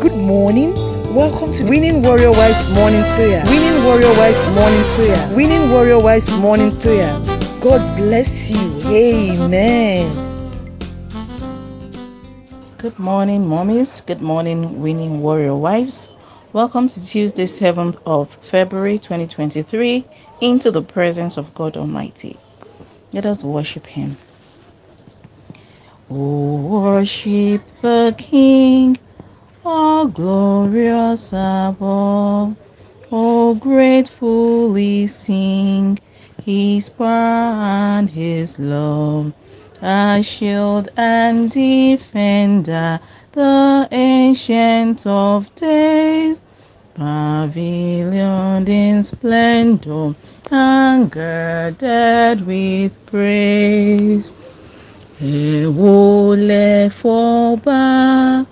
Good morning. Welcome to Winning Warrior Wives Morning Prayer. Winning Warrior Wives Morning Prayer. Winning Warrior Wives Morning Prayer. God bless you. Amen. Good morning, mommies. Good morning, winning warrior wives. Welcome to Tuesday, 7th of February 2023, into the presence of God Almighty. Let us worship Him. Oh, worship the King, all glorious above. Oh, gratefully sing His power and His love a shield and defender, the ancient of days, pavilioned in splendor and girded with praise. Èwo lẹ fọba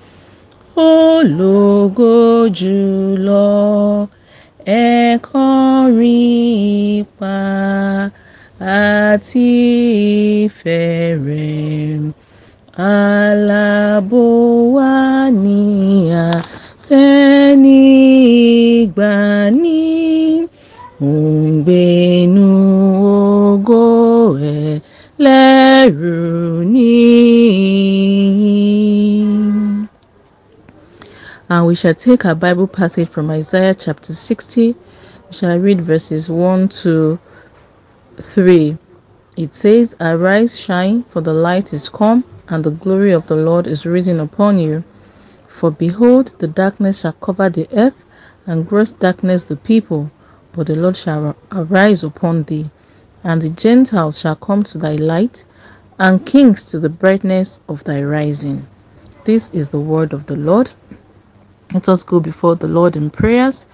ológo jùlọ ẹ kọrin ipa àti ìfẹ́ rẹ̀. Alábò wa ní àtẹ́ni ìgbàanì, òǹgbẹ́nu ògo ẹ̀ lẹ́rù we shall take our Bible passage from Isaiah chapter 60. We shall read verses 1 to 3. It says, Arise, shine, for the light is come, and the glory of the Lord is risen upon you. For behold, the darkness shall cover the earth, and gross darkness the people, but the Lord shall arise upon thee, and the Gentiles shall come to thy light, and kings to the brightness of thy rising. This is the word of the Lord. Let us go before the Lord in prayers.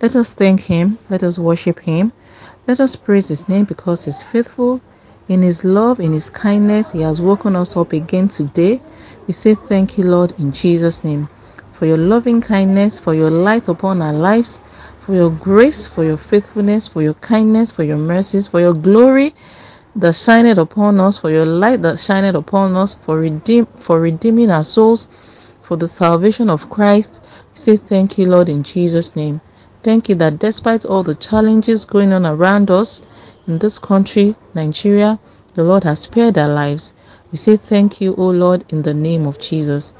Let us thank Him. Let us worship Him. Let us praise His name because He's faithful. In His love, in His kindness, He has woken us up again today. We say thank you, Lord, in Jesus' name, for your loving kindness, for your light upon our lives, for your grace, for your faithfulness, for your kindness, for your mercies, for your glory that shined upon us, for your light that shined upon us, for redeem for redeeming our souls, for the salvation of Christ. Say thank you, Lord, in Jesus' name. Thank you that despite all the challenges going on around us in this country, Nigeria, the Lord has spared our lives. We say thank you, O Lord, in the name of Jesus.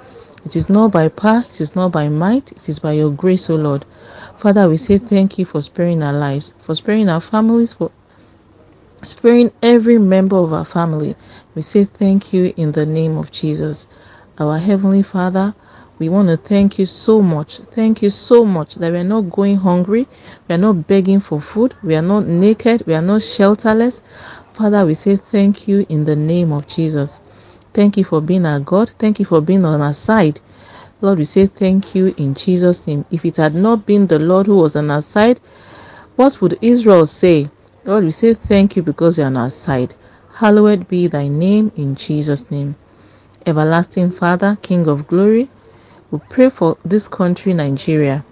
It is not by power, it is not by might, it is by your grace, O Lord. Father, we say thank you for sparing our lives, for sparing our families, for sparing every member of our family. We say thank you in the name of Jesus. Our Heavenly Father, we want to thank you so much. Thank you so much that we are not going hungry, we are not begging for food, we are not naked, we are not shelterless. Father, we say thank you in the name of Jesus. Thank you for being our God. Thank you for being on our side. Lord, we say thank you in Jesus' name. If it had not been the Lord who was on our side, what would Israel say? Lord, we say thank you because you're on our side. Hallowed be thy name in Jesus' name. Everlasting Father, King of glory, we pray for this country, Nigeria.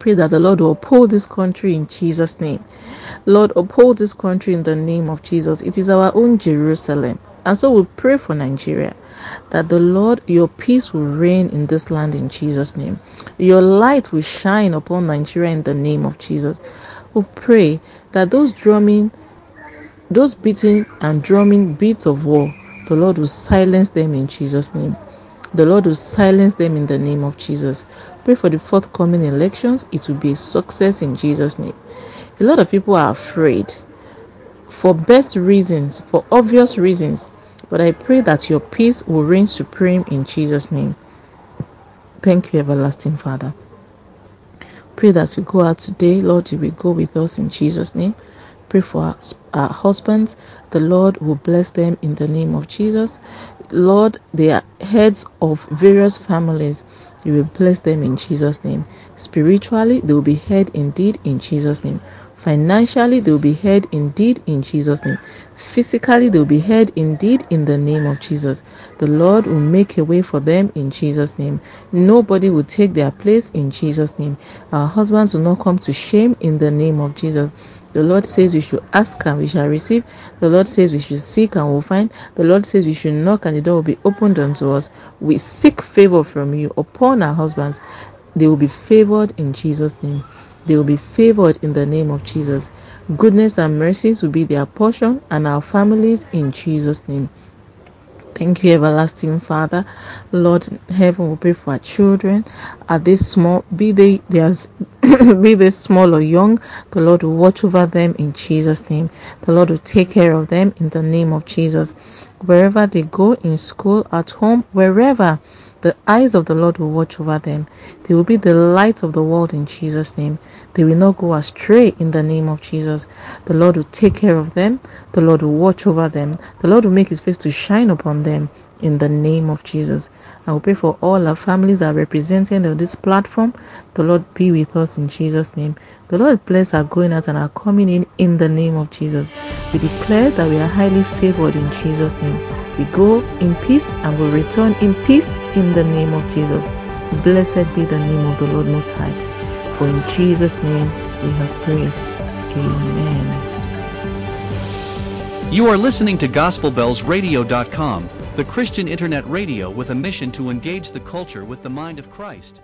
Pray that the Lord will uphold this country in Jesus' name. Lord, uphold this country in the name of Jesus. It is our own Jerusalem. And so we pray for Nigeria that the Lord, your peace will reign in this land in Jesus' name. Your light will shine upon Nigeria in the name of Jesus. We pray that those drumming, those beating and drumming beats of war, the Lord will silence them in Jesus' name. The Lord will silence them in the name of Jesus. Pray for the forthcoming elections. It will be a success in Jesus' name. A lot of people are afraid for best reasons, for obvious reasons. But I pray that your peace will reign supreme in Jesus' name. Thank you, everlasting Father. Pray that we go out today, Lord, you will go with us in Jesus' name. Pray for our, husbands. The Lord will bless them in the name of Jesus. Lord, they are heads of various families. You will bless them in Jesus' name. Spiritually, they will be head indeed in Jesus' name. Financially, they will be heard indeed in Jesus' name. Physically, they will be heard indeed in the name of Jesus. The Lord will make a way for them in Jesus' name. Nobody will take their place in Jesus' name. Our husbands will not come to shame in the name of Jesus. The Lord says we should ask and we shall receive. The Lord says we should seek and we'll find. The Lord says we should knock and the door will be opened unto us. We seek favor from you upon our husbands. They will be favored in Jesus' name. They will be favored in the name of Jesus. Goodness and mercies will be their portion and our families in Jesus' name. Thank you, everlasting Father. Lord heaven, we pray for our children. Are they small? Be they be they small or young? The Lord will watch over them in Jesus' name. The Lord will take care of them in the name of Jesus. Wherever they go in school, at home, wherever the eyes of the Lord will watch over them. They will be the light of the world in Jesus' name. They will not go astray in the name of Jesus. The Lord will take care of them. The Lord will watch over them. The Lord will make his face to shine upon them in the name of Jesus. I will pray for all our families that are represented on this platform. The Lord be with us in Jesus' name. The Lord bless our going out and our coming in in the name of Jesus. We declare that we are highly favored in Jesus' name. We go in peace and we return in peace in the name of Jesus. Blessed be the name of the Lord Most High. For in Jesus' name we have prayed. Amen. You are listening to GospelBellsRadio.com, the Christian internet radio with a mission to engage the culture with the mind of Christ.